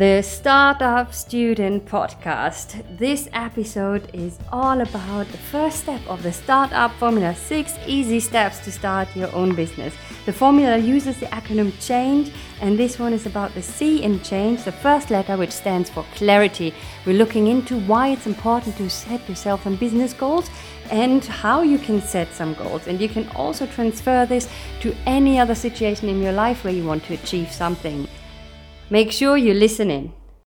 the Startup Student Podcast. This episode is all about the first step of the Startup Formula six easy steps to start your own business. The formula uses the acronym CHANGE, and this one is about the C in change, the first letter which stands for clarity. We're looking into why it's important to set yourself some business goals and how you can set some goals. And you can also transfer this to any other situation in your life where you want to achieve something. Make sure you listen in.